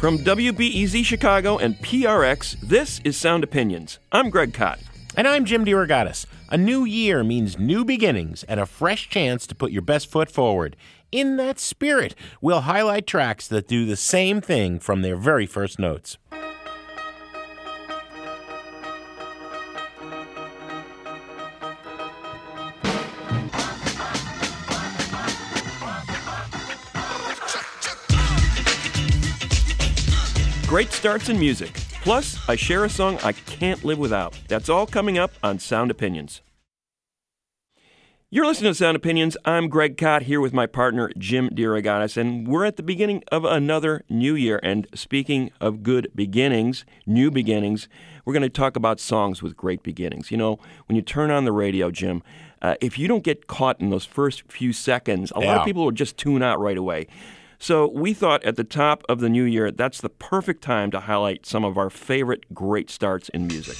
From WBEZ Chicago and PRX, this is Sound Opinions. I'm Greg Kot. And I'm Jim DeRogatis. A new year means new beginnings and a fresh chance to put your best foot forward. In that spirit, we'll highlight tracks that do the same thing from their very first notes. Great starts in music. Plus, I share a song I can't live without. That's all coming up on Sound Opinions. You're listening to Sound Opinions. I'm Greg Kot here with my partner Jim DeRogatis, and we're at the beginning of another new year. And speaking of good beginnings, new beginnings, we're going to talk about songs with great beginnings. You know, when you turn on the radio, Jim, uh, if you don't get caught in those first few seconds, a lot of people will just tune out right away. So we thought at the top of the new year, that's the perfect time to highlight some of our favorite great starts in music.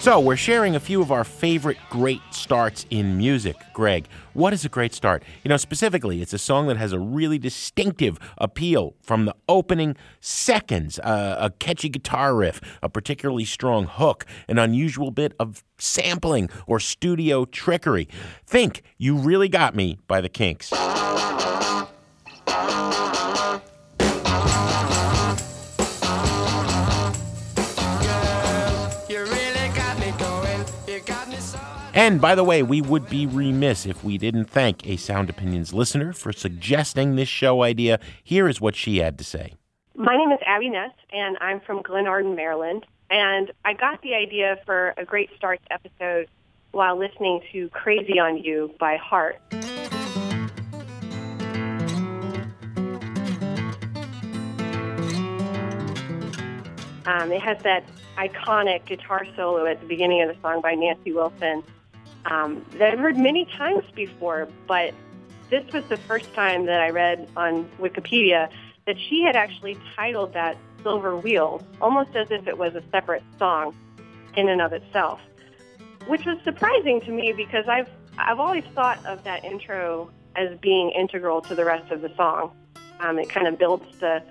So, we're sharing a few of our favorite great starts in music. Greg, what is a great start? You know, specifically, it's a song that has a really distinctive appeal from the opening seconds uh, a catchy guitar riff, a particularly strong hook, an unusual bit of sampling or studio trickery. Think You Really Got Me by the Kinks. And by the way, we would be remiss if we didn't thank a Sound Opinions listener for suggesting this show idea. Here is what she had to say. My name is Abby Ness, and I'm from Glenarden, Maryland. And I got the idea for a Great Starts episode while listening to Crazy on You by Heart. Um, it has that iconic guitar solo at the beginning of the song by Nancy Wilson um, that I've heard many times before, but this was the first time that I read on Wikipedia that she had actually titled that Silver Wheel, almost as if it was a separate song in and of itself, which was surprising to me because I've I've always thought of that intro as being integral to the rest of the song. Um, it kind of builds the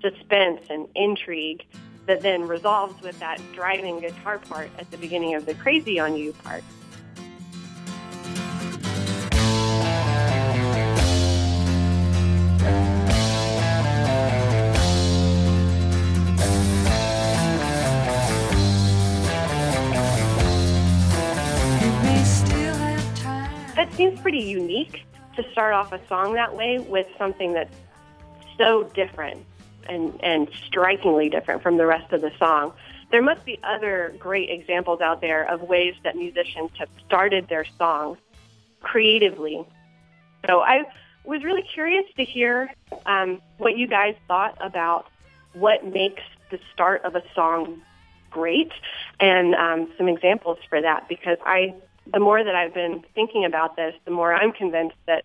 suspense and intrigue that then resolves with that driving guitar part at the beginning of the Crazy on You part. Seems pretty unique to start off a song that way with something that's so different and, and strikingly different from the rest of the song. There must be other great examples out there of ways that musicians have started their songs creatively. So I was really curious to hear um, what you guys thought about what makes the start of a song great and um, some examples for that because I the more that I've been thinking about this, the more I'm convinced that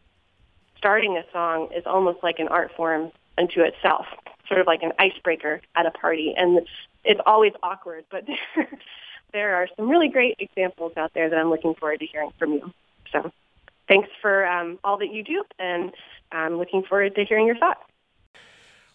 starting a song is almost like an art form unto itself, sort of like an icebreaker at a party. And it's always awkward, but there, are some really great examples out there that I'm looking forward to hearing from you. So thanks for um, all that you do, and I'm looking forward to hearing your thoughts.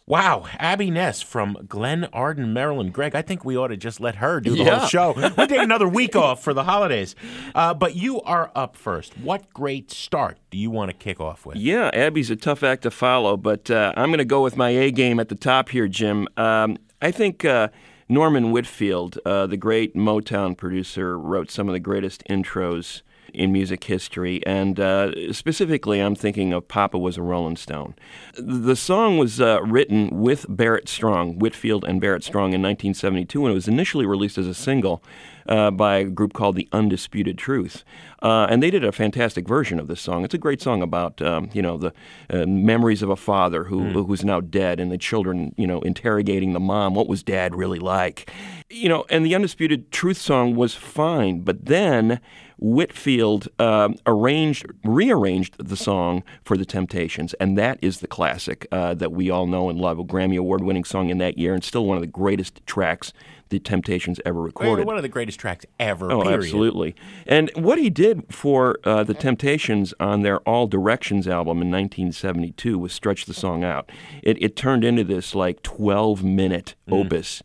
Wow, Abby Ness from Glenarden, Maryland. Greg, I think we ought to just let her do the Yeah. whole show. We'll take another week off for the holidays. Uh, but you are up first. What great start do you want to kick off with? Yeah, Abby's a tough act to follow, but uh, I'm going to go with my A game at the top here, Jim. Um, I think uh, Norman Whitfield, uh, the great Motown producer, wrote some of the greatest intros in music history, and uh, specifically, I'm thinking of Papa Was a Rolling Stone. The song was uh, written with Barrett Strong, Whitfield and Barrett Strong, in 1972, and it was initially released as a single uh, by a group called The Undisputed Truth. Uh, and they did a fantastic version of this song. It's a great song about, um, you know, the uh, memories of a father who, mm. who's now dead and the children, you know, interrogating the mom. What was dad really like? You know, and The Undisputed Truth song was fine, but then Whitfield uh, arranged, rearranged the song for the Temptations, and that is the classic uh, that we all know and love. A Grammy Award-winning song in that year, and still one of the greatest tracks the Temptations ever recorded. One of the greatest tracks ever. Oh, period. absolutely. And what he did for uh, the Temptations on their All Directions album in 1972 was stretch the song out. It, it turned into this like 12 minute mm. opus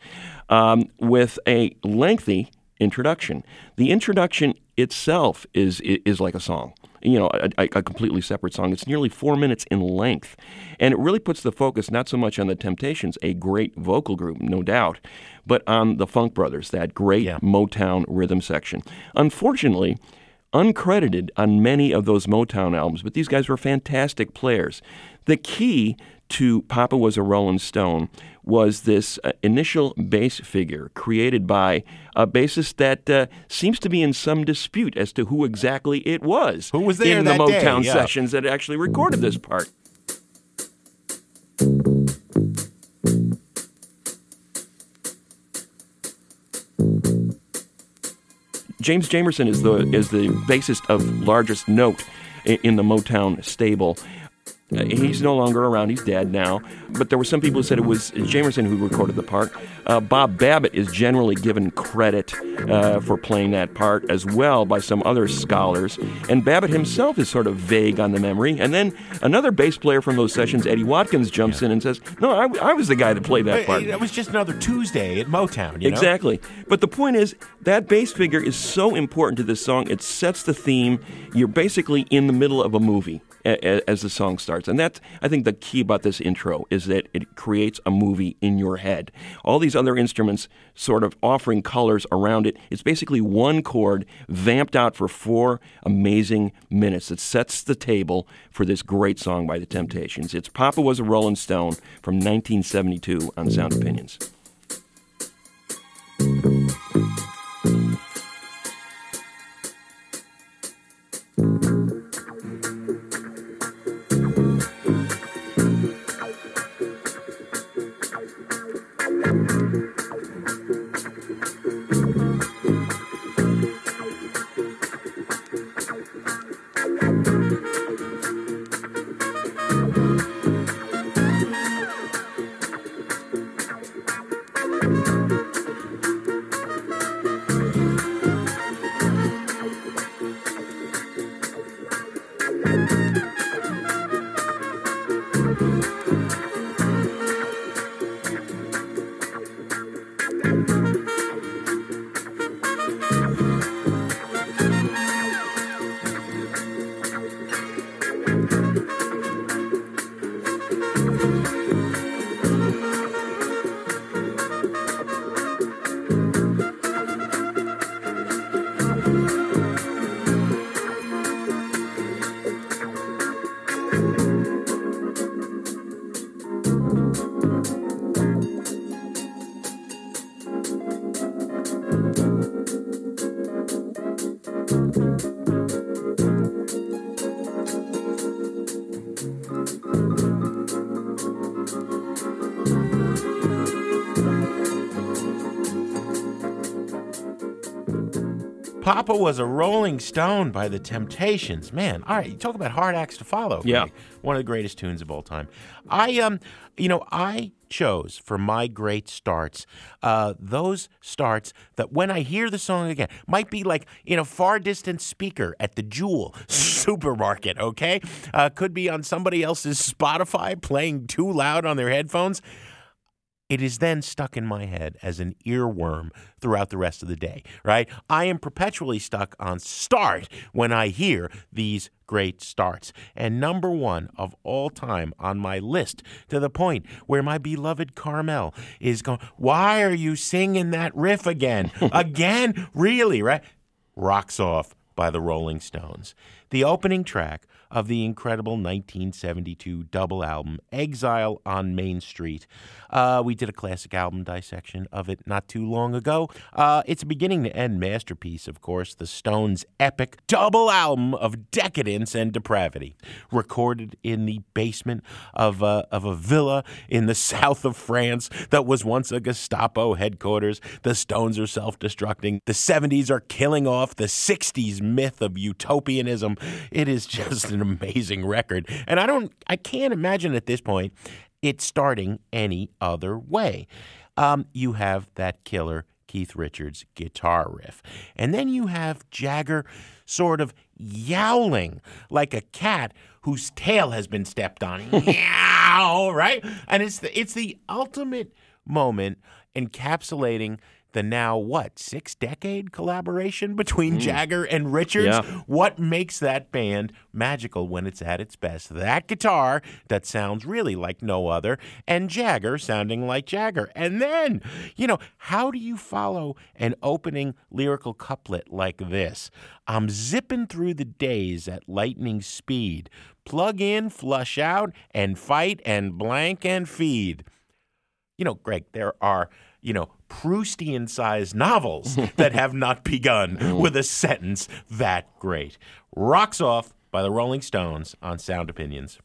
um, with a lengthy introduction. The introduction itself is is like a song. You know, a, a, completely separate song. It's nearly four minutes in length, and it really puts the focus not so much on the Temptations, a great vocal group, no doubt, but on the Funk Brothers, that great yeah. Motown rhythm section. Unfortunately, uncredited on many of those Motown albums, but these guys were fantastic players. The key to Papa Was a Rolling Stone was this uh, initial bass figure created by a bassist that uh, seems to be in some dispute as to who exactly it was. Who was there in the Motown yeah. sessions that actually recorded this part? James Jamerson is the is the bassist of largest note in the Motown stable. Uh, he's no longer around. He's dead now. But there were some people who said it was Jamerson who recorded the part. Uh, Bob Babbitt is generally given credit uh, for playing that part as well by some other scholars. And Babbitt himself is sort of vague on the memory. And then another bass player from those sessions, Eddie Watkins, jumps yeah. in and says, No, I, I, was the guy that played that part. It was just another Tuesday at Motown. exactly. But the point is, that bass figure is so important to this song. It sets the theme. You're basically in the middle of a movie as the song starts. And that's, I think, the key about this intro is that it creates a movie in your head. All these other instruments sort of offering colors around it. It's basically one chord vamped out for four amazing minutes that sets the table for this great song by the Temptations. It's Papa Was a Rolling Stone from 1972 on Sound Opinions. Papa was a Rolling Stone by the Temptations. Man, all right, you talk about hard acts to follow. Yeah, one of the greatest tunes of all time. I um, you know, I chose for my great starts uh, those starts that when I hear the song again might be like in a far distant speaker at the Jewel supermarket. Okay, uh, could be on somebody else's Spotify playing too loud on their headphones. It is then stuck in my head as an earworm throughout the rest of the day, right? I am perpetually stuck on start when I hear these great starts. And number one of all time on my list, to the point where my beloved Carmel is going, Why are you singing that riff again? again? Really, right? Rocks off by the Rolling Stones, the opening track of the incredible 1972 double album Exile on Main Street. Uh, we did a classic album dissection of it not too long ago. Uh, it's a beginning to end masterpiece, of course, the Stones' epic double album of decadence and depravity, recorded in the basement of a, of a villa in the south of France that was once a Gestapo headquarters. The Stones are self destructing. The 70s are killing off the 60s myth of utopianism. It is just an amazing record. And I don't, I can't imagine at this point it starting any other way. Um, you have that killer Keith Richards guitar riff. And then you have Jagger sort of yowling like a cat whose tail has been stepped on. Yow, right? And it's the it's the ultimate moment encapsulating the now what six decade collaboration between mm. Jagger and Richards. Yeah. What makes that band magical when it's at its best? That guitar that sounds really like no other, and Jagger sounding like Jagger. And then, you know, how do you follow an opening lyrical couplet like this? I'm zipping through the days at lightning speed. Plug in, flush out, and fight and blank and feed. You know, Greg, there are, you know, Proustian sized novels that have not begun mm. with a sentence that great. Rocks Off by the Rolling Stones on Sound Opinions.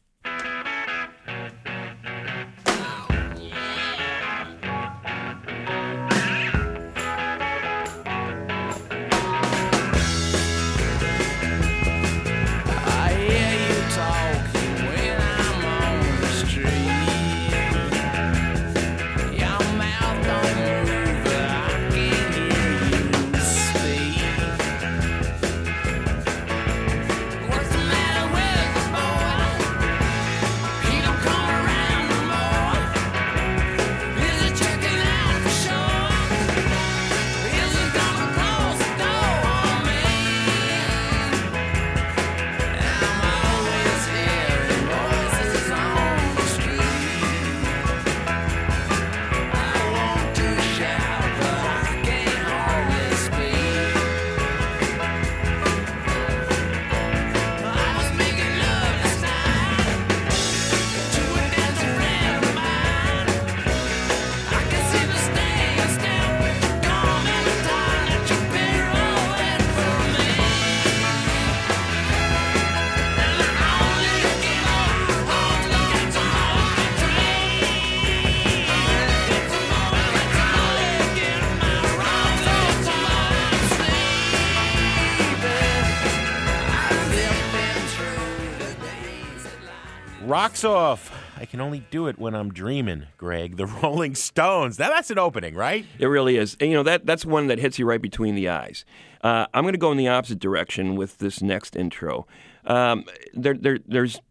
Off. I can only do it when I'm dreaming, Greg. The Rolling Stones. Now that's an opening, right? It really is. And, you know that that's one that hits you right between the eyes. Uh, I'm going to go in the opposite direction with this next intro. Um, there, there, there's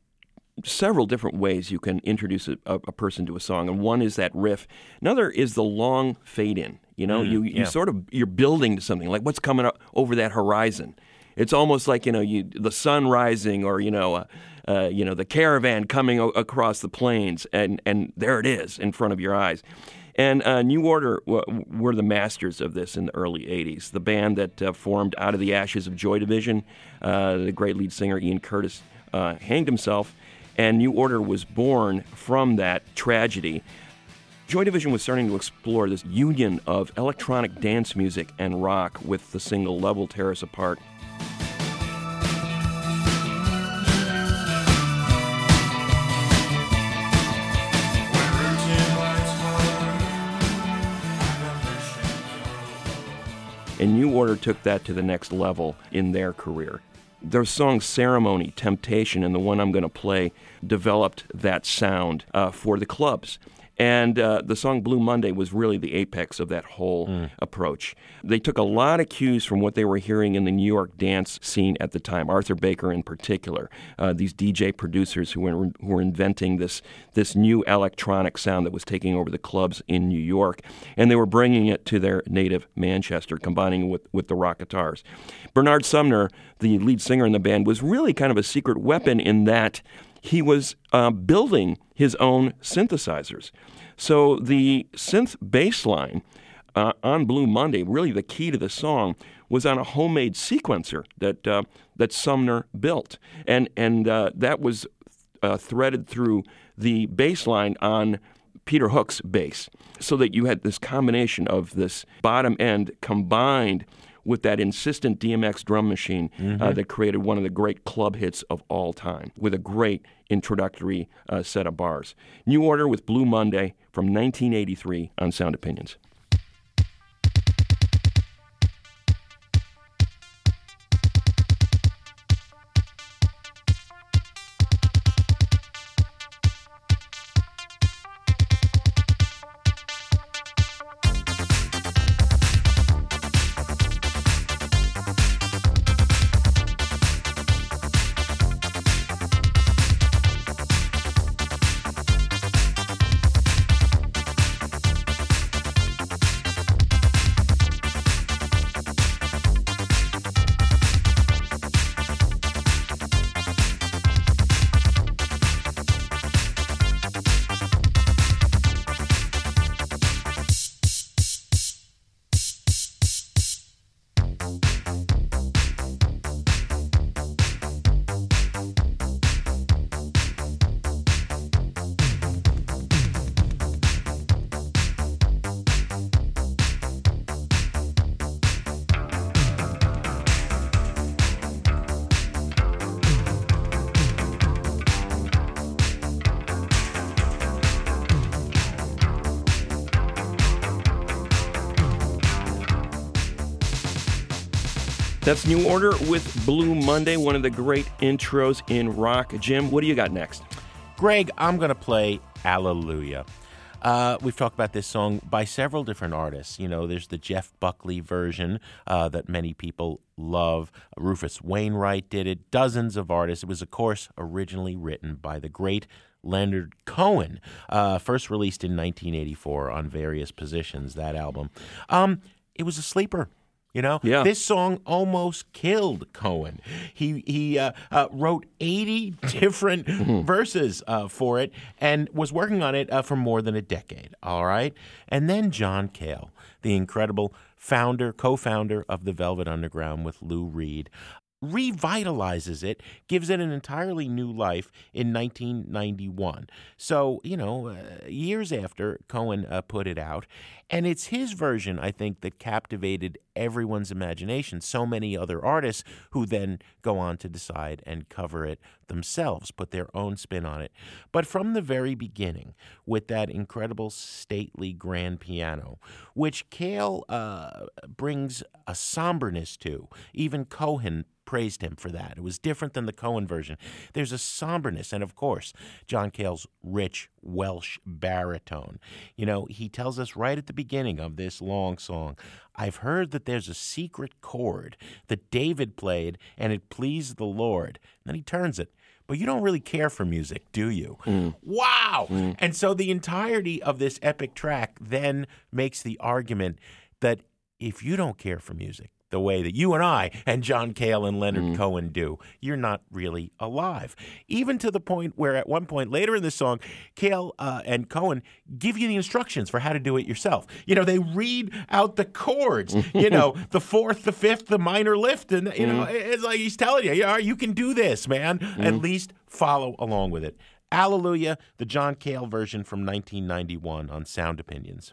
several different ways you can introduce a, a, person to a song, and one is that riff. Another is the long fade in. You know, mm, you, you yeah. sort of you're building to something like what's coming up over that horizon. It's almost like you know you the sun rising, or you know. Uh, uh, you know, the caravan coming o- across the plains, and, and there it is in front of your eyes. And uh, New Order w- were the masters of this in the early 80s. The band that uh, formed out of the ashes of Joy Division, uh, the great lead singer Ian Curtis uh, hanged himself, and New Order was born from that tragedy. Joy Division was starting to explore this union of electronic dance music and rock with the single Love Will Tear Us Apart. And New Order took that to the next level in their career. Their songs Ceremony, Temptation, and the one I'm going to play developed that sound uh, for the clubs. And uh, the song Blue Monday was really the apex of that whole mm. approach. They took a lot of cues from what they were hearing in the New York dance scene at the time, Arthur Baker in particular, uh, these DJ producers who were, who were inventing this, this new electronic sound that was taking over the clubs in New York. And they were bringing it to their native Manchester, combining it with, with the rock guitars. Bernard Sumner, the lead singer in the band, was really kind of a secret weapon in that he was uh, building his own synthesizers. So the synth bass line uh, on Blue Monday, really the key to the song, was on a homemade sequencer that uh, that Sumner built, and and uh, that was uh, threaded through the bass line on Peter Hook's bass, so that you had this combination of this bottom end combined with that insistent DMX drum machine uh, that created one of the great club hits of all time, with a great introductory uh, set of bars. New Order with Blue Monday from 1983 on Sound Opinions. That's New Order with Blue Monday, one of the great intros in rock. Jim, what do you got next? Greg, I'm going to play Hallelujah. Uh, we've talked about this song by several different artists. You know, there's the Jeff Buckley version uh, that many people love. Rufus Wainwright did it. Dozens of artists. It was, of course, originally written by the great Leonard Cohen. Uh, first released in 1984 on various positions. That album. Um, it was a sleeper. You know, Yeah. this song almost killed Cohen. He he uh, uh, wrote eighty different verses uh, for it and was working on it uh, for more than a decade. All right, and then John Cale, the incredible founder, co-founder of the Velvet Underground with Lou Reed. Revitalizes it, gives it an entirely new life in 1991. So, you know, uh, years after Cohen uh, put it out. And it's his version, I think, that captivated everyone's imagination. So many other artists who then go on to decide and cover it themselves, put their own spin on it. But from the very beginning, with that incredible stately grand piano, which Cale uh, brings a somberness to, even Cohen praised him for that. It was different than the Cohen version. There's a somberness, and of course, John Cale's rich Welsh baritone. You know, he tells us right at the beginning of this long song I've heard that there's a secret chord that David played and it pleased the Lord. then he turns it. But you don't really care for music, do you? Mm. Wow! Mm. And so the entirety of this epic track then makes the argument that if you don't care for music, the way that you and I and John Cale and Leonard mm. Cohen do, you're not really alive. Even to the point where, at one point later in the song, Cale uh, and Cohen give you the instructions for how to do it yourself. You know, they read out the chords, you know, the fourth, the fifth, the minor lift. And, you know, mm. it's like he's telling you, yeah, you can do this, man. At mm. least follow along with it. Hallelujah, the John Cale version from 1991 on Sound Opinions.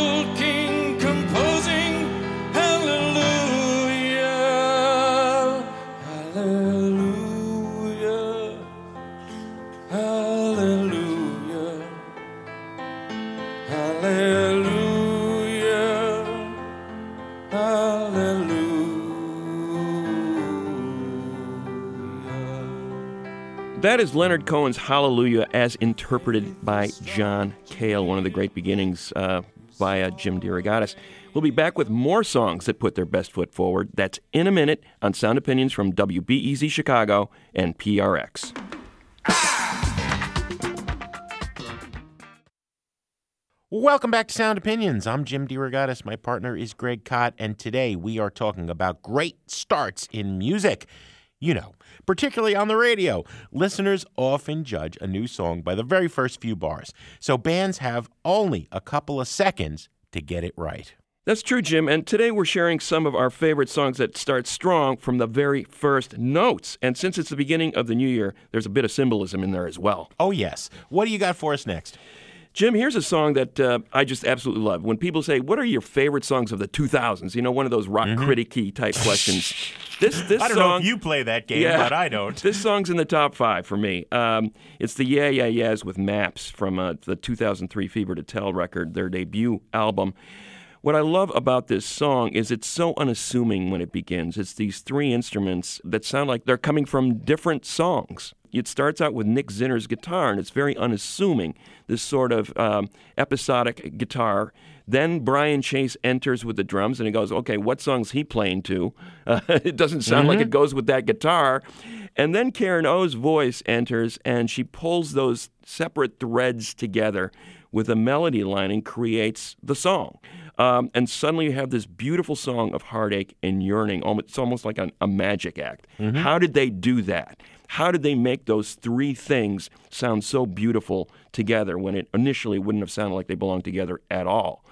hallelujah, hallelujah, hallelujah. That is Leonard Cohen's Hallelujah as interpreted by John Cale, one of the great beginnings uh, by uh, Jim DeRogatis. We'll be back with more songs that put their best foot forward. That's in a minute on Sound Opinions from WBEZ Chicago and PRX. Welcome back to Sound Opinions. I'm Jim DeRogatis. My partner is Greg Kot, and today we are talking about great starts in music. You know, particularly on the radio, listeners often judge a new song by the very first few bars, so bands have only a couple of seconds to get it right. That's true, Jim. And today we're sharing some of our favorite songs that start strong from the very first notes. And since it's the beginning of the new year, there's a bit of symbolism in there as well. Oh, yes. What do you got for us next? Jim, here's a song that uh, I just absolutely love. When people say, "What are your favorite songs of the 2000s?" You know, one of those rock mm-hmm. critic type questions. This this I don't song, know if you play that game, yeah, but I don't. This song's in the top five for me. Um, it's the Yeah Yeah Yeahs with Maps from uh, the 2003 Fever to Tell record, their debut album. What I love about this song is it's so unassuming when it begins. It's these three instruments that sound like they're coming from different songs. It starts out with Nick Zinner's guitar, and it's very unassuming, this sort of um, episodic guitar. Then Brian Chase enters with the drums, and he goes, Okay, what song's he playing to? Uh, it doesn't sound mm-hmm. like it goes with that guitar. And then Karen O's voice enters, and she pulls those separate threads together with a melody line and creates the song. Um, and suddenly you have this beautiful song of heartache and yearning. It's almost like a, a magic act. Mm-hmm. How did they do that? How did they make those three things sound so beautiful together when it initially wouldn't have sounded like they belonged together at all?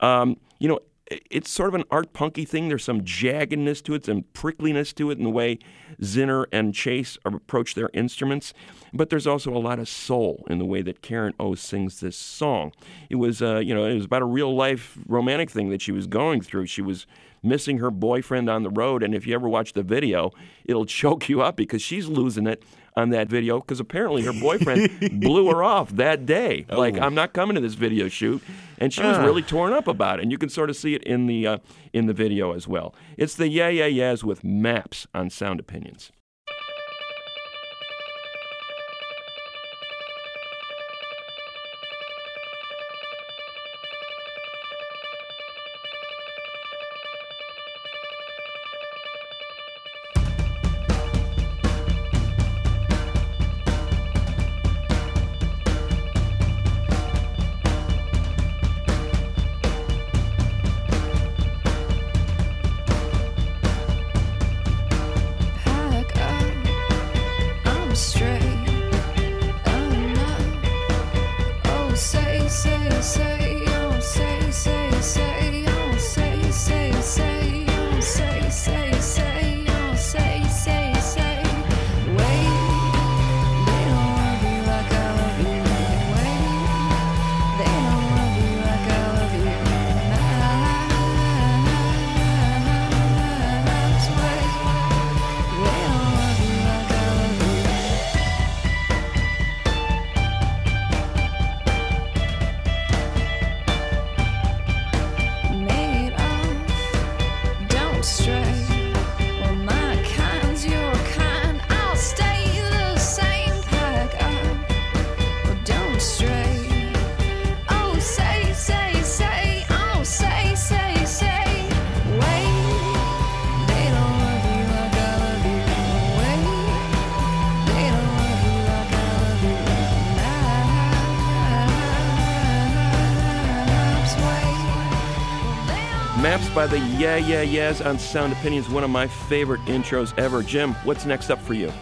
Um, you know, it's sort of an art punky thing. There's some jaggedness to it, some prickliness to it in the way Zinner and Chase approach their instruments. But there's also a lot of soul in the way that Karen O sings this song. It was, uh, you know, it was about a real life romantic thing that she was going through. She was missing her boyfriend on the road, and if you ever watch the video, it'll choke you up because she's losing it on that video because apparently her boyfriend blew her off that day. Oh. Like, I'm not coming to this video shoot, and she was uh. really torn up about it. And you can sort of see it in the uh, in the video as well. It's the Yeah Yeah Yeahs with maps on Sound Opinions. By the Yeah Yeah Yeahs on Sound Opinions, one of my favorite intros ever. Jim, what's next up for you?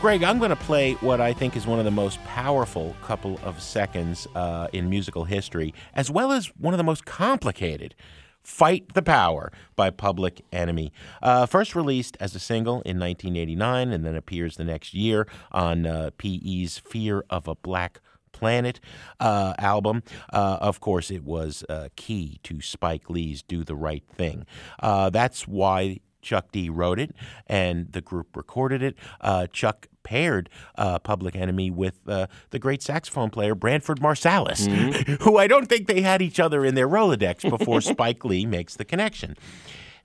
Greg, I'm going to play what I think is one of the most powerful couple of seconds uh, in musical history, as well as one of the most complicated. Fight the Power by Public Enemy. Uh, first released as a single in 1989 and then appears the next year on uh, PE's Fear of a Black Planet uh, album. Uh, of course, it was uh, key to Spike Lee's Do the Right Thing. Uh, that's why Chuck D wrote it and the group recorded it. Uh, Chuck paired uh, Public Enemy with uh, the great saxophone player Branford Marsalis, mm-hmm. who I don't think they had each other in their Rolodex before Spike Lee makes the connection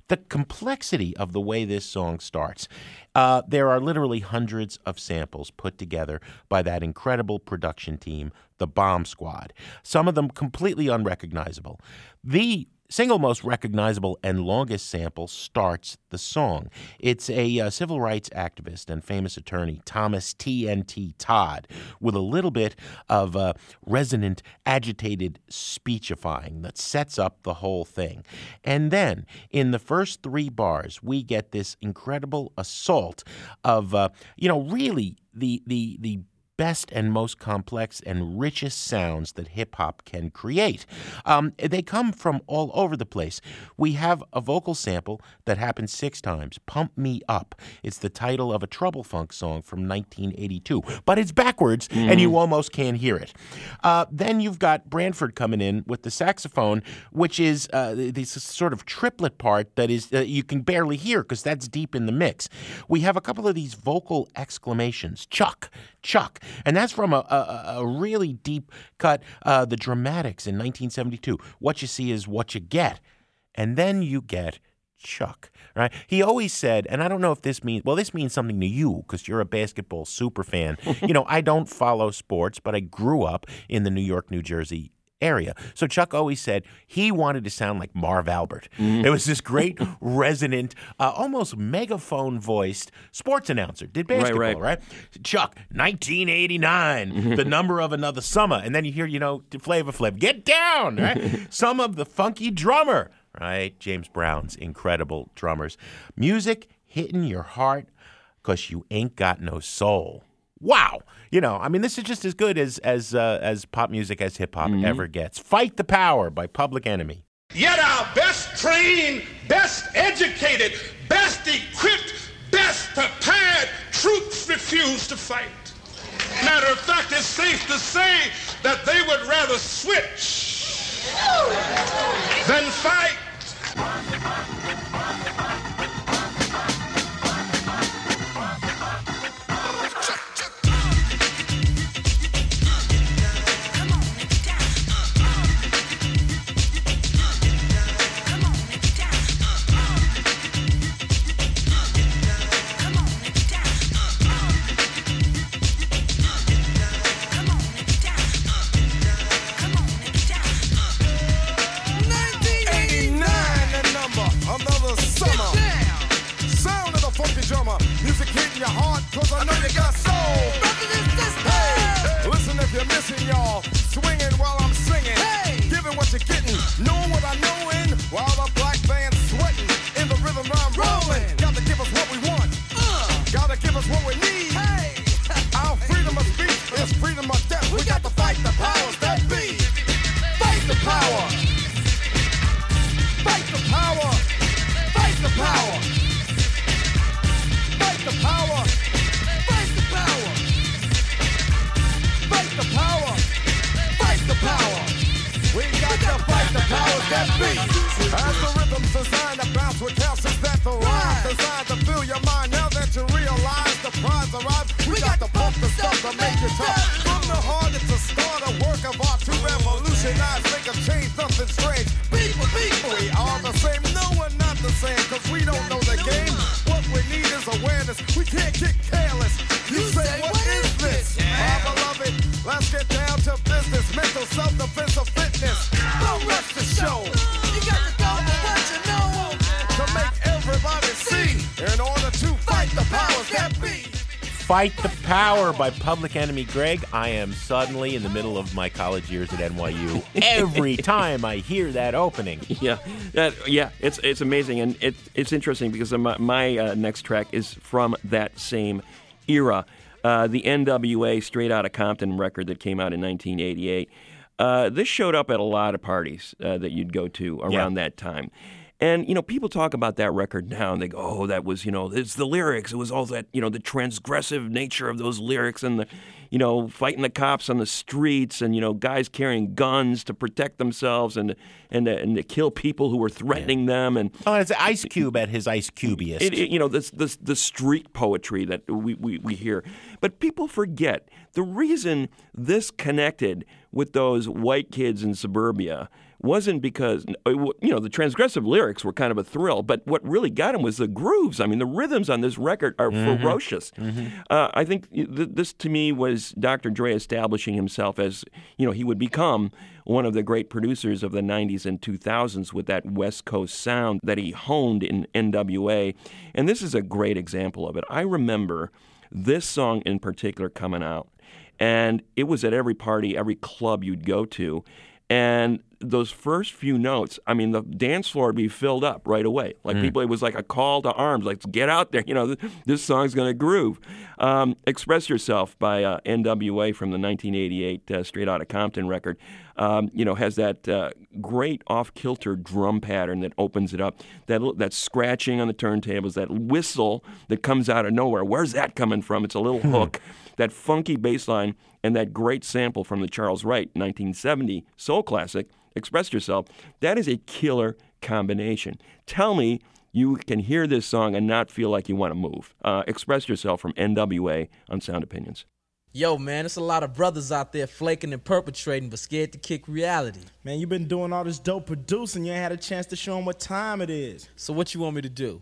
the complexity of the way this song starts. Uh, there are literally hundreds of samples put together by that incredible production team, the Bomb Squad, some of them completely unrecognizable. The single most recognizable and longest sample starts the song. It's a uh, civil rights activist and famous attorney, Thomas T.N.T. Todd, with a little bit of uh, resonant, agitated speechifying that sets up the whole thing. And then, in the first three bars, we get this incredible assault of, uh, you know, really the the the best and most complex and richest sounds that hip hop can create. Um, they come from all over the place. We have a vocal sample that happens six times Pump Me Up. It's the title of a Trouble Funk song from 1982, but it's backwards mm-hmm. and you almost can't hear it. Uh, then you've got Branford coming in with the saxophone, which is uh, this sort of triplet part that is uh, you can barely hear because that's deep in the mix. We have a couple of these vocal exclamations Chuck, Chuck. And that's from a, a, a really deep cut, uh, The Dramatics in 1972. What you see is what you get. And then you get Chuck, right? He always said, and I don't know if this means, well, this means something to you because you're a basketball super fan. you know, I don't follow sports, but I grew up in the New York, New Jersey area. So Chuck always said he wanted to sound like Marv Albert. Mm. It was this great, resonant, uh, almost megaphone voiced sports announcer. Did basketball, right? right. right? Chuck, 1989, the number of another summer. And then you hear, you know, Flavor Flav, get down, right? Some of the funky drummer, right? James Brown's incredible drummers. Music hitting your heart because you ain't got no soul wow. You know, I mean, this is just as good as as uh, as pop music as hip hop mm-hmm. ever gets. Fight the Power by Public Enemy. Yet our best trained, best educated, best equipped, best prepared troops refuse to fight. Matter of fact, it's safe to say that they would rather switch than fight. Fight the Power by Public Enemy. Greg, I am suddenly in the middle of my college years at NYU. Every time I hear that opening. Yeah, that, yeah, it's it's amazing. And it, it's interesting because my, my uh, next track is from that same era. Uh, the NWA Straight Outta Compton record that came out in 1988. Uh, this showed up at a lot of parties uh, that you'd go to around yeah. that time. And, you know, people talk about that record now and they go, oh, that was, you know, it's the lyrics. It was all that, you know, the transgressive nature of those lyrics and the, you know, fighting the cops on the streets and, you know, guys carrying guns to protect themselves and and, and to kill people who were threatening yeah. them. And oh, it's Ice Cube at his Ice Cubiest. It, it, you know, this, this, the street poetry that we, we, we hear. But people forget the reason this connected with those white kids in suburbia wasn't because uh, you know the transgressive lyrics were kind of a thrill, but what really got him was the grooves. I mean, the rhythms on this record are Mm-hmm. ferocious. Uh, I think th- this to me was Dr. Dre establishing himself as you know he would become one of the great producers of the 90s and 2000s with that West Coast sound that he honed in NWA, and this is a great example of it. I remember this song in particular coming out and it was at every party, every club you'd go to. And those first few notes, I mean, the dance floor would be filled up right away. Like people, it was like a call to arms, like get out there. You know, th- this song's to groove. Um, Express Yourself by uh, NWA from the 1988 uh, Straight Outta Compton record. Um, you know, has that uh, great off-kilter drum pattern that opens it up. That that scratching on the turntables, that whistle that comes out of nowhere. Where's that coming from? It's a little hook that funky bass line and that great sample from the Charles Wright 1970 soul classic, Express Yourself, that is a killer combination. Tell me you can hear this song and not feel like you want to move. Uh, Express Yourself from NWA on Sound Opinions. Yo, man, it's a lot of brothers out there flaking and perpetrating, but scared to kick reality. Man, you've been doing all this dope producing. You ain't had a chance to show them what time it is. So what you want me to do?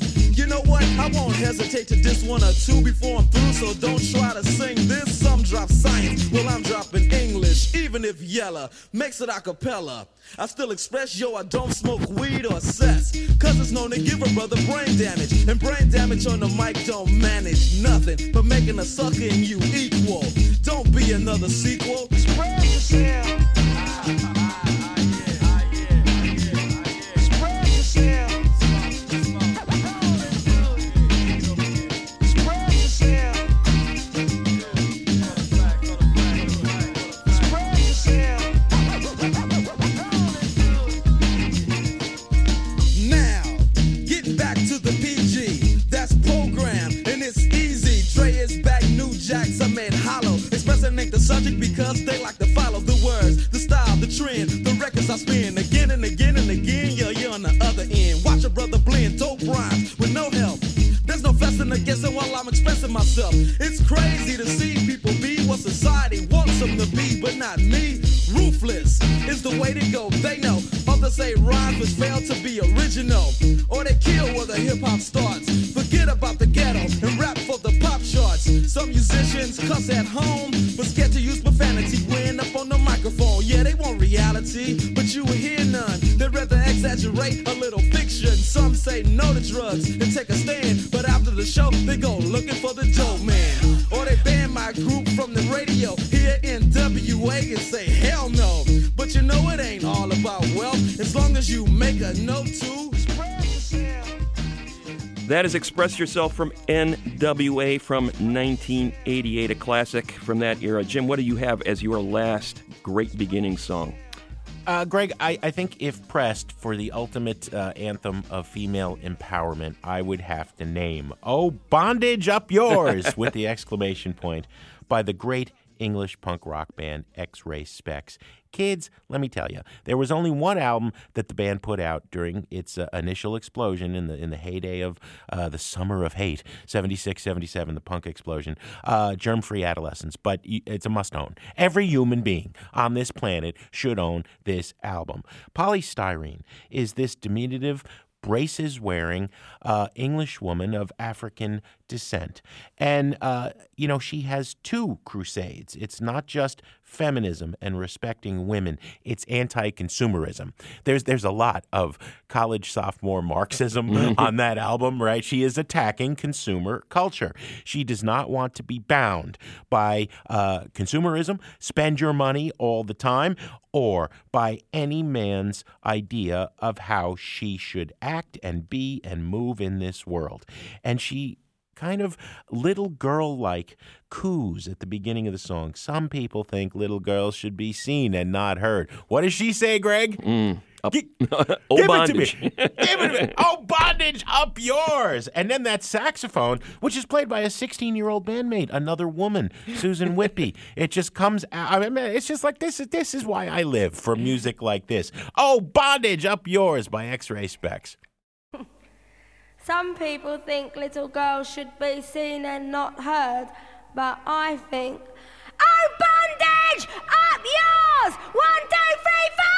What? I won't hesitate to diss one or two before I'm through, so don't try to sing this. Some drop science, well, I'm dropping English, even if Yella makes it a cappella. I still express, yo, I don't smoke weed or cess, cause it's known to give a brother brain damage. And brain damage on the mic don't manage nothing but making a sucker in you equal. Don't be another sequel. Spread yourself. Spread yourself. Express Yourself from NWA from 1988, a classic from that era. Jim, what do you have as your last great beginning song? Uh, Greg, I, I think if pressed for the ultimate uh, anthem of female empowerment, I would have to name "Oh Bondage Up Yours" with the exclamation point by the great English punk rock band X-Ray Spex. Kids, let me tell you, there was only one album that the band put out during its uh, initial explosion in the in the heyday of uh, the summer of hate, 76, 77, the punk explosion, uh, Germfree Adolescents, but it's a must own. Every human being on this planet should own this album. Poly Styrene is this diminutive braces wearing uh, English woman of African descent. And, uh, you know, she has two crusades. It's not just feminism and respecting women, it's anti consumerism. There's, there's a lot of college sophomore Marxism on that album, right? She is attacking consumer culture. She does not want to be bound by uh, consumerism, spend your money all the time, or by any man's idea of how she should act and be and move in this world. And she kind of little girl like coos at the beginning of the song. Some people think little girls should be seen and not heard. What does she say, Greg? Mm, up, Gi- oh, Give it to me. Give it to me. Oh, bondage up yours. And then that saxophone, which is played by a 16 year old bandmate, another woman, Susan Whitby. It just comes out. I mean, it's just like this. Is This is why I live for music like this. Oh, bondage up yours by X Ray Spex. Some people think little girls should be seen and not heard, but I think, oh, bondage up yours! One, two, three, four!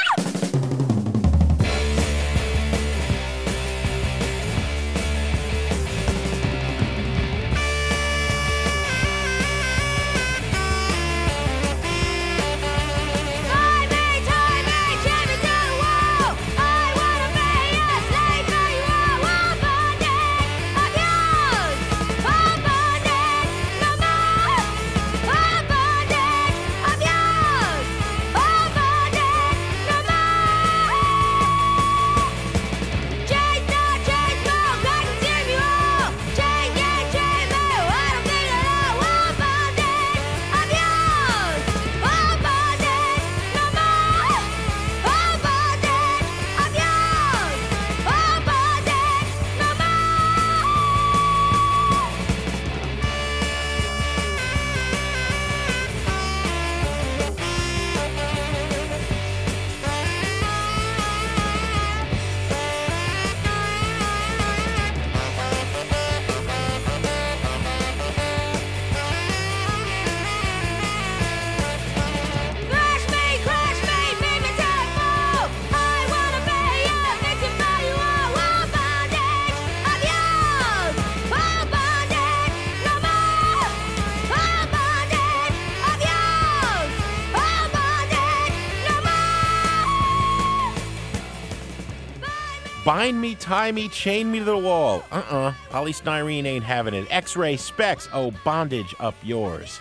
Bind me, tie me, chain me to the wall. Uh uh Poly Styrene ain't having it. X Ray Spex. Oh, bondage up yours.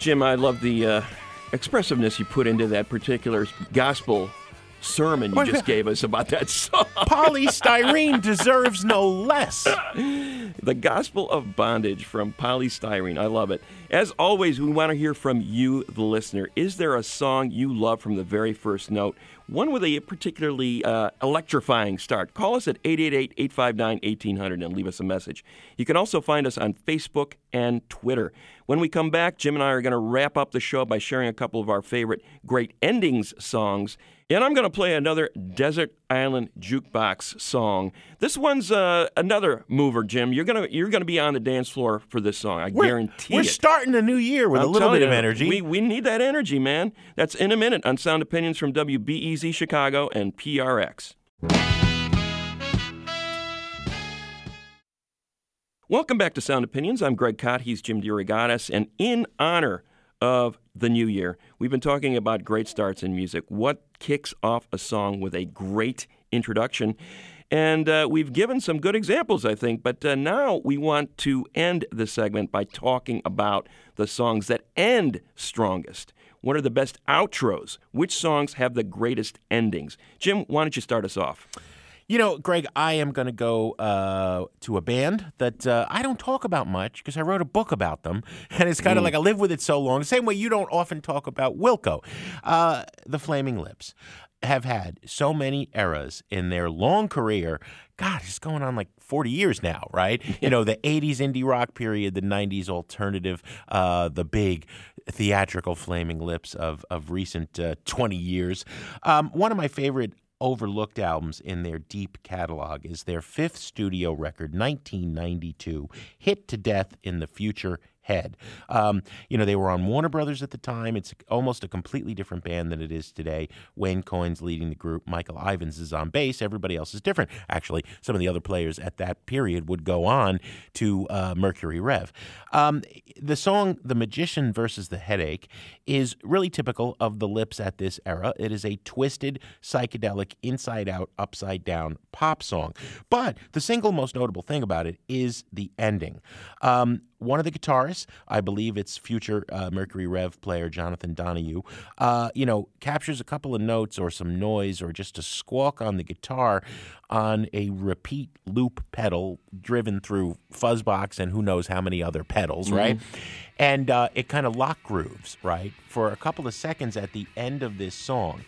Jim, I love the uh, expressiveness you put into that particular gospel sermon you just gave us about that song. Poly Styrene deserves no less. The Gospel of Bondage from Poly Styrene. I love it. As always, we want to hear from you, the listener. Is there a song you love from the very first note? One with a particularly uh, electrifying start. Call us at 888 859 1800 and leave us a message. You can also find us on Facebook and Twitter. When we come back, Jim and I are going to wrap up the show by sharing a couple of our favorite great endings songs. And I'm going to play another Desert Island Jukebox song. This one's uh, another mover, Jim. You're gonna you're gonna be on the dance floor for this song. I We're, guarantee we're it. starting a new year with I'm a little bit of energy. We, we need that energy, man. That's in a minute on Sound Opinions from WBEZ Chicago and PRX. Welcome back to Sound Opinions. I'm Greg Kot. He's Jim DeRogatis. And in honor of the new year, we've been talking about great starts in music. What kicks off a song with a great introduction? And uh, we've given some good examples, I think. But uh, now we want to end the segment by talking about the songs that end strongest. What are the best outros? Which songs have the greatest endings? Jim, why don't you start us off? You know, Greg, I am going to go uh, to a band that uh, I don't talk about much because I wrote a book about them. And it's kind of like I live with it so long. The same way you don't often talk about Wilco. Uh, the Flaming Lips have had so many eras in their long career. God, it's going on like 40 years now, right? You know, the 80s indie rock period, the 90s alternative, uh, the big theatrical Flaming Lips of, of recent uh, 20 years. Um, one of my favorite overlooked albums in their deep catalog is their fifth studio record, 1992, Hit to Death in the Future Head. Um, you know, they were on Warner Brothers at the time. It's almost a completely different band than it is today. Wayne Coyne's leading the group. Michael Ivins is on bass. Everybody else is different. Actually, some of the other players at that period would go on to uh, Mercury Rev. Um, the song The Magician versus the Headache is really typical of the Lips at this era. It is a twisted, psychedelic, inside out, upside down pop song. But the single most notable thing about it is the ending. Um, one of the guitarists, I believe it's future uh, Mercury Rev player Jonathan Donahue, uh, you know, captures a couple of notes or some noise or just a squawk on the guitar on a repeat loop pedal driven through Fuzzbox and who knows how many other pedals, right? And uh, it kind of lock grooves, right, for a couple of seconds at the end of this song.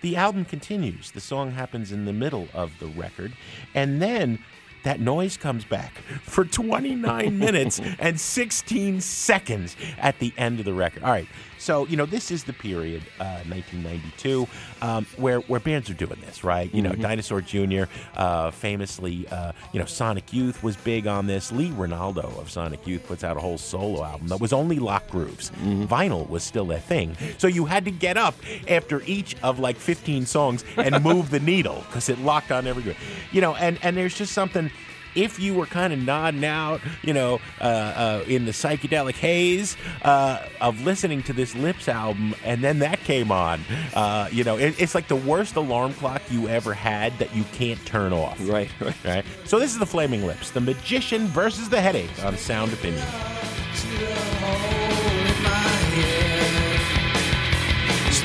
the album continues. The song happens in the middle of the record, and then that noise comes back for 29 minutes and 16 seconds at the end of the record. All right, so you know this is the period, uh, 1992, um, where where bands are doing this, right? You know, Dinosaur Jr. Uh, famously, uh, you know, Sonic Youth was big on this. Lee Ranaldo of Sonic Youth puts out a whole solo album that was only lock grooves. Vinyl was still a thing, so you had to get up after each of like 15 songs and move the needle because it locked on every groove. You know, and and there's just something if you were kind of nodding out, you know, uh, uh, in the psychedelic haze uh, of listening to this Lips album, and then that came on, uh, you know, it, it's like the worst alarm clock you ever had that you can't turn off. Right, right. Right. So this is the Flaming Lips, the Magician versus the Headache on Sound Opinion.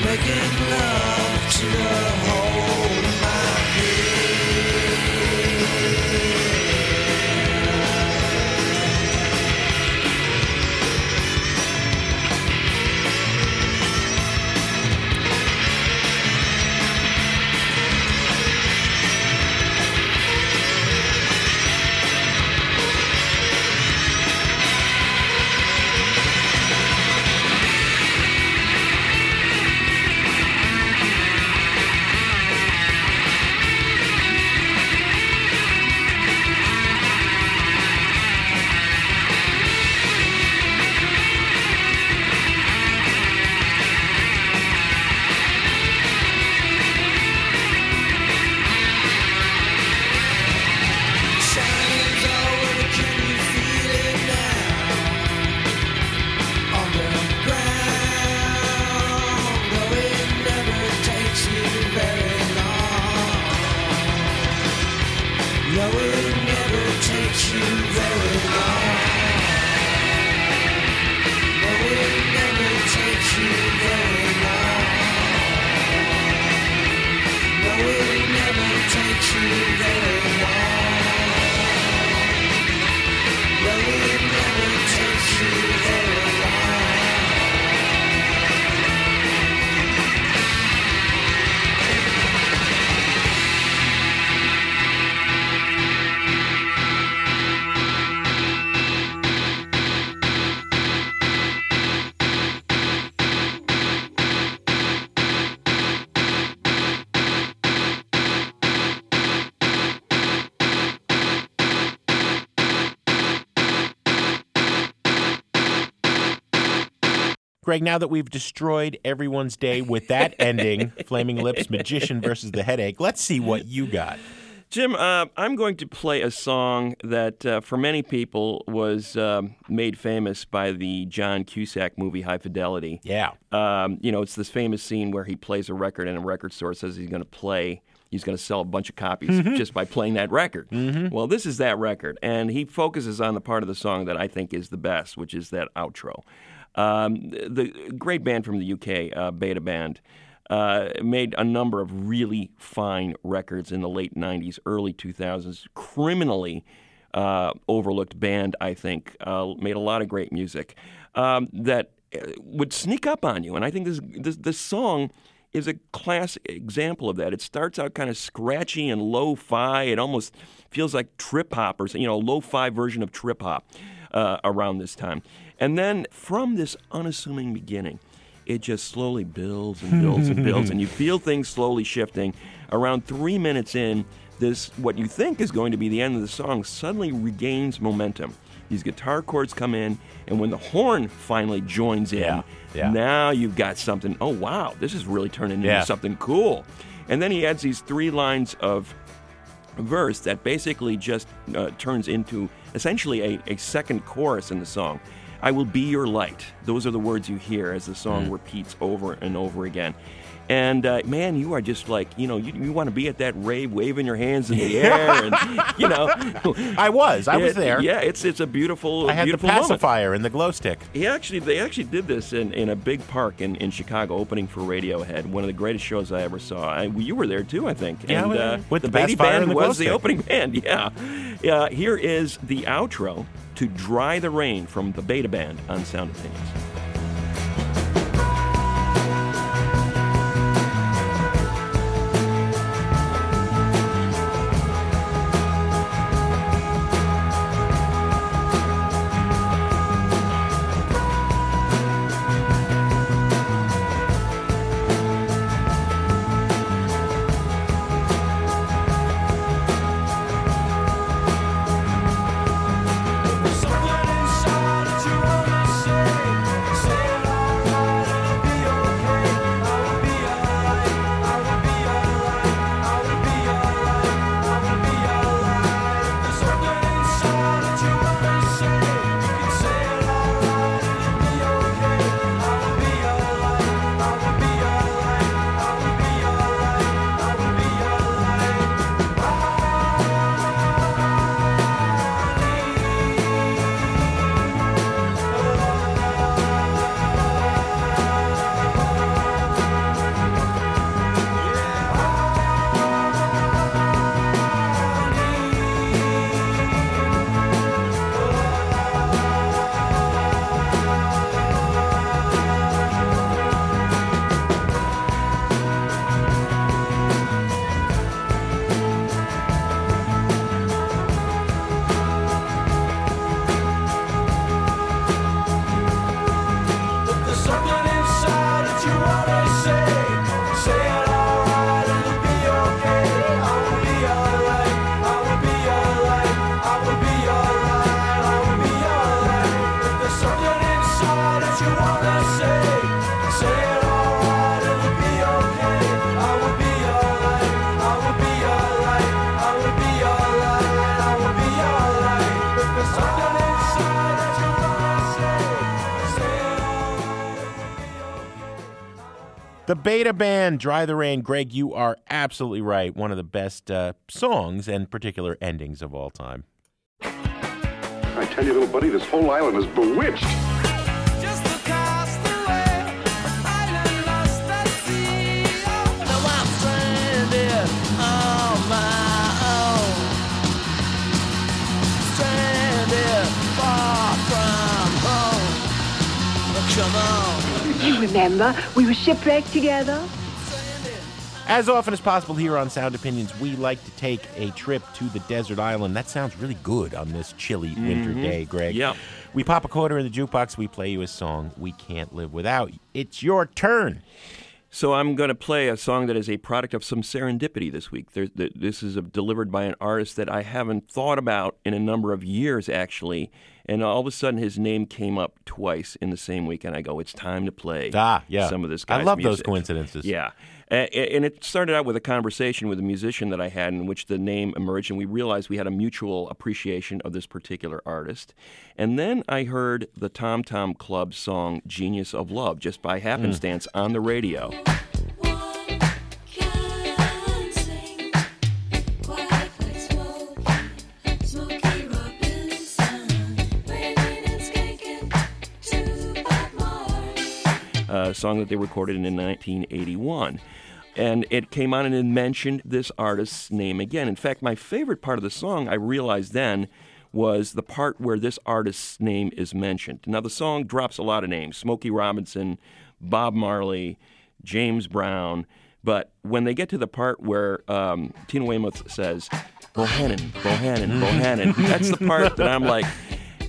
Making love to a hole Greg, now that we've destroyed everyone's day with that ending, Flaming Lips, Magician versus the Headache, let's see what you got. Jim, uh, I'm going to play a song that, uh, for many people, was um, made famous by the John Cusack movie High Fidelity. Yeah. Um, you know, it's this famous scene where he plays a record and a record store says he's going to play, he's going to sell a bunch of copies just by playing that record. Well, this is that record, and he focuses on the part of the song that I think is the best, which is that outro. Um, the great band from the UK, uh, Beta Band, uh, made a number of really fine records in the late 90s, early 2000s. Criminally uh, overlooked band, I think, uh, made a lot of great music um, that uh, would sneak up on you. And I think this, this, this song is a classic example of that. It starts out kind of scratchy and lo-fi. It almost feels like trip hop or you know, a lo-fi version of trip hop uh, around this time. And then from this unassuming beginning, it just slowly builds and builds and builds, and you feel things slowly shifting. Around three minutes in, this what you think is going to be the end of the song suddenly regains momentum. These guitar chords come in, and when the horn finally joins in, Yeah, yeah. now you've got something. Oh wow, this is really turning into Yeah. something cool. And then he adds these three lines of verse that basically just uh, turns into essentially a, a second chorus in the song. I will be your light. Those are the words you hear as the song repeats over and over again. And uh, man, you are just like, you know, you, you want to be at that rave, waving your hands in the air, and you know, I was. I was there. Yeah, it's it's a beautiful, I had the beautiful moment. pacifier and the glow stick. He actually, they actually did this in, in a big park in, in Chicago, opening for Radiohead. One of the greatest shows I ever saw. I, you were there too, I think. Yeah, and uh. With the the Baby Band and the was the opening band. Yeah, yeah. Here is the outro to "Dry the Rain" from the Beta Band on Sound Opinions. The Beta Band, Dry the Rain. Greg, you are absolutely right. One of the best uh, songs and particular endings of all time. I tell you, little buddy, this whole island is bewitched. You remember, we were shipwrecked together. As often as possible here on Sound Opinions, we like to take a trip to the desert island. That sounds really good on this chilly winter Mhm. day, Greg. Yep. We pop a quarter in the jukebox, we play you a song we can't live without. It's your turn. So I'm going to play a song that is a product of some serendipity this week. There, this is a, delivered by an artist that I haven't thought about in a number of years, actually. And all of a sudden, his name came up twice in the same week, and I go, "It's time to play Ah, yeah. some of this guy's I love those coincidences. Yeah, and it started out with a conversation with a musician that I had, in which the name emerged, and we realized we had a mutual appreciation of this particular artist. And then I heard the Tom Tom Club song "Genius of Love" just by happenstance on the radio. A song that they recorded in 1981. And it came on and it mentioned this artist's name again. In fact, my favorite part of the song, I realized then, was the part where this artist's name is mentioned. Now, the song drops a lot of names Smokey Robinson, Bob Marley, James Brown. But when they get to the part where um, Tina Weymouth says, Bohannon, Bohannon, Bohannon, that's the part that I'm like,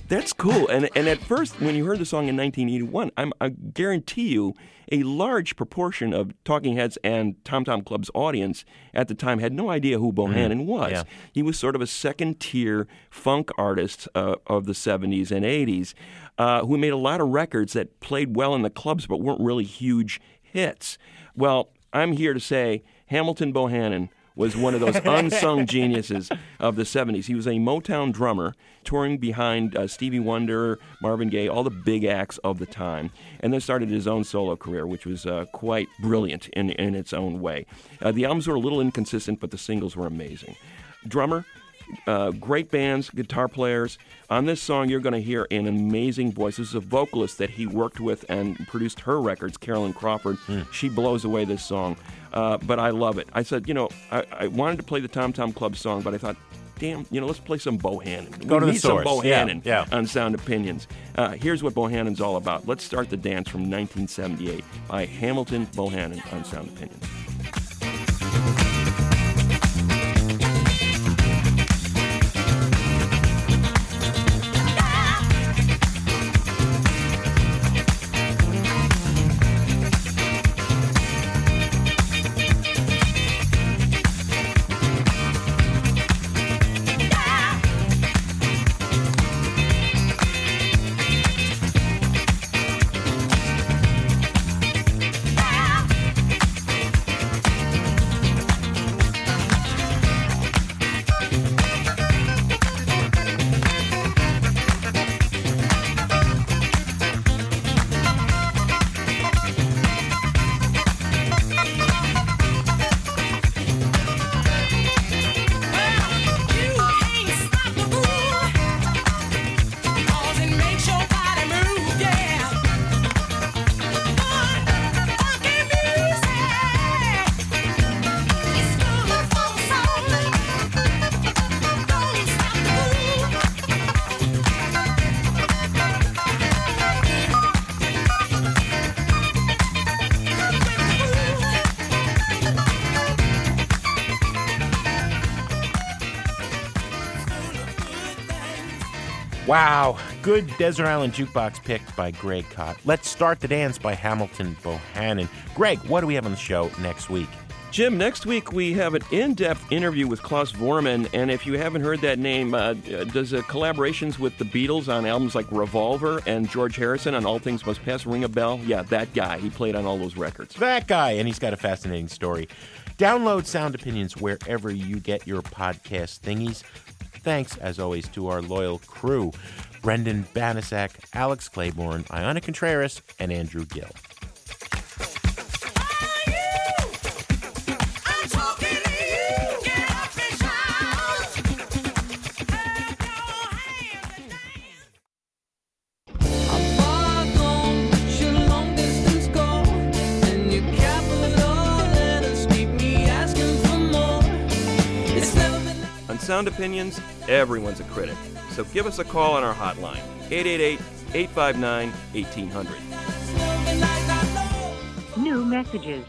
that's cool. And and at first, when you heard the song in 1981, I'm, I guarantee you, a large proportion of Talking Heads and Tom Tom Club's audience at the time had no idea who Bohannon was. yeah. He was sort of a second tier funk artist uh, of the 70s and 80s uh, who made a lot of records that played well in the clubs but weren't really huge hits. Well, I'm here to say Hamilton Bohannon was one of those unsung geniuses of the 70s. He was a Motown drummer touring behind uh, Stevie Wonder, Marvin Gaye, all the big acts of the time, and then started his own solo career, which was uh, quite brilliant in, in its own way. Uh, the albums were a little inconsistent, but the singles were amazing. Drummer, uh, great bands, guitar players. On this song, you're going to hear an amazing voice. This is a vocalist that he worked with and produced her records, Carolyn Crawford. She blows away this song, uh, but I love it. I said, you know, I, I wanted to play the Tom Tom Club song, but I thought, damn, you know, let's play some Bohannon. Go we to the source. some Yeah, Bohannon yeah. on Sound Opinions. Uh, here's what Bohannon's all about. Let's start the dance from 1978 by Hamilton Bohannon on Sound Opinions. Good Desert Island Jukebox pick by Greg Kot. Let's start the dance by Hamilton Bohannon. Greg, what do we have on the show next week? Jim, next week we have an in-depth interview with Klaus Voormann, and if you haven't heard that name, uh, does uh, collaborations with the Beatles on albums like Revolver and George Harrison on All Things Must Pass ring a bell? Yeah, that guy. He played on all those records. That guy, and he's got a fascinating story. Download Sound Opinions wherever you get your podcast thingies. Thanks, as always, to our loyal crew Brendan Banaszak, Alex Claiborne, Ayana Contreras, and Andrew Gill. Sound Opinions, everyone's a critic. So give us a call on our hotline, 888 859 1800. New messages.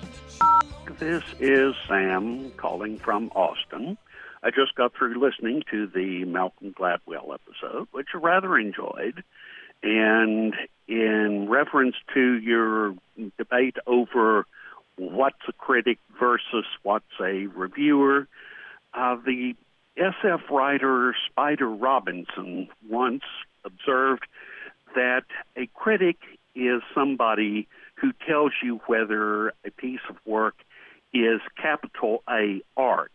This is Sam calling from Austin. I just got through listening to the Malcolm Gladwell episode, which I rather enjoyed. And in reference to your debate over what's a critic versus what's a reviewer, uh, the SF writer Spider Robinson once observed that a critic is somebody who tells you whether a piece of work is capital A art.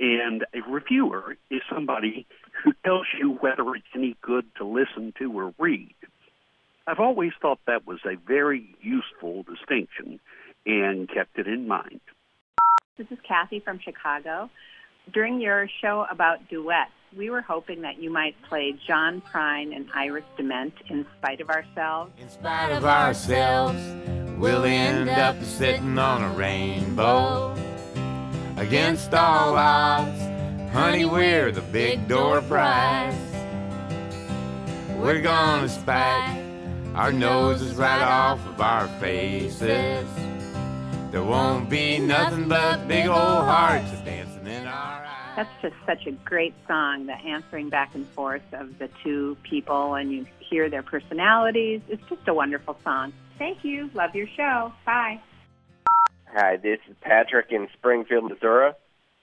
And a reviewer is somebody who tells you whether it's any good to listen to or read. I've always thought that was a very useful distinction and kept it in mind. This is Kathy from Chicago. During your show about duets, we were hoping that you might play John Prine and Iris DeMent in spite of ourselves. In spite of ourselves, we'll end up sitting on a rainbow. Against all odds, honey, we're the big door prize. We're gonna spike our noses right off of our faces. There won't be nothing but big old hearts That's just such a great song, the answering back and forth of the two people, and you hear their personalities. It's just a wonderful song. Thank you. Love your show. Bye. Hi, this is Patrick in Springfield, Missouri.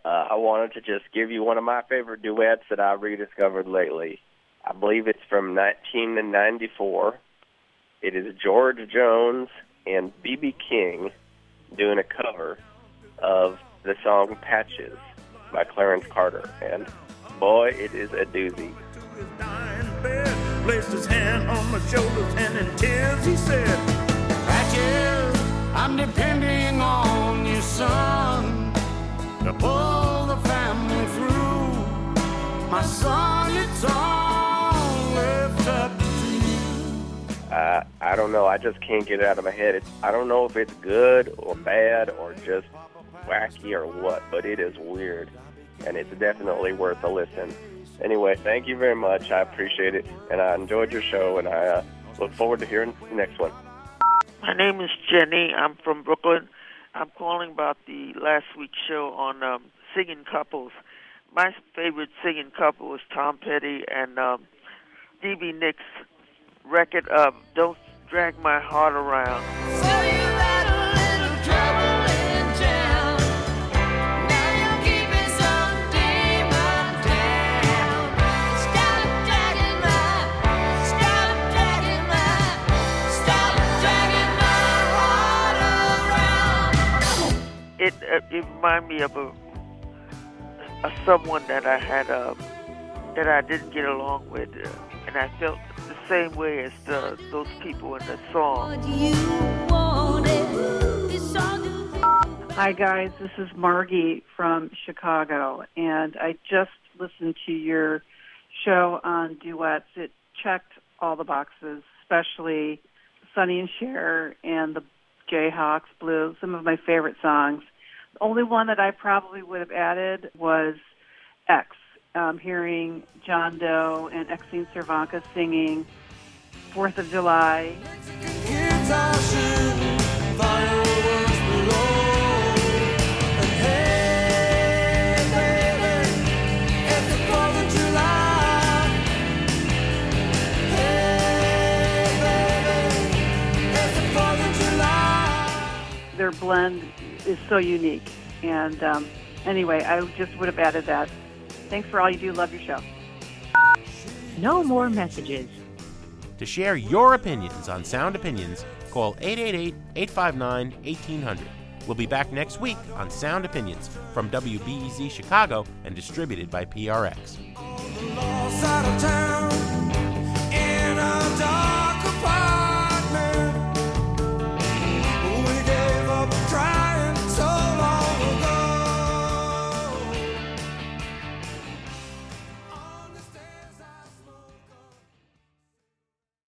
Uh, I wanted to just give you one of my favorite duets that I rediscovered lately. I believe it's from 1994. It is George Jones and B.B. King doing a cover of the song Patches by Clarence Carter. And boy, it is a doozy. Placed his hand on my shoulders and in tears he said, Patches, I'm depending on son, to pull the family through. My son, it's all left up. Uh, I don't know. I just can't get it out of my head. It's, I don't know if it's good or bad or just wacky or what, but it is weird. And it's definitely worth a listen. Anyway, thank you very much. I appreciate it. And I enjoyed your show, and I uh, look forward to hearing the next one. My name is Jenny. I'm from Brooklyn. I'm calling about the last week's show on um, singing couples. My favorite singing couple was Tom Petty and um, Stevie Nicks' record of "Don't Drag My Heart Around." It uh, it reminded me of a, a someone that I had um, that I didn't get along with, uh, and I felt the same way as the, those people in the song. Hi, guys. This is Margie from Chicago, and I just listened to your show on duets. It checked all the boxes, especially Sonny and Cher and the Jayhawks Blues, some of my favorite songs. Only one that I probably would have added was X. Um, hearing John Doe and Exene Cervenka singing Fourth of July. Kids are shooting fireworks below. And hey, baby, it's the 4th of July. Hey, baby, it's the 4th of July. Their blend is so unique. And um, anyway, I just would have added that. Thanks for all you do. Love your show. No more messages. To share your opinions on Sound Opinions, call 888 859 1800. We'll be back next week on Sound Opinions from WBEZ Chicago and distributed by PRX.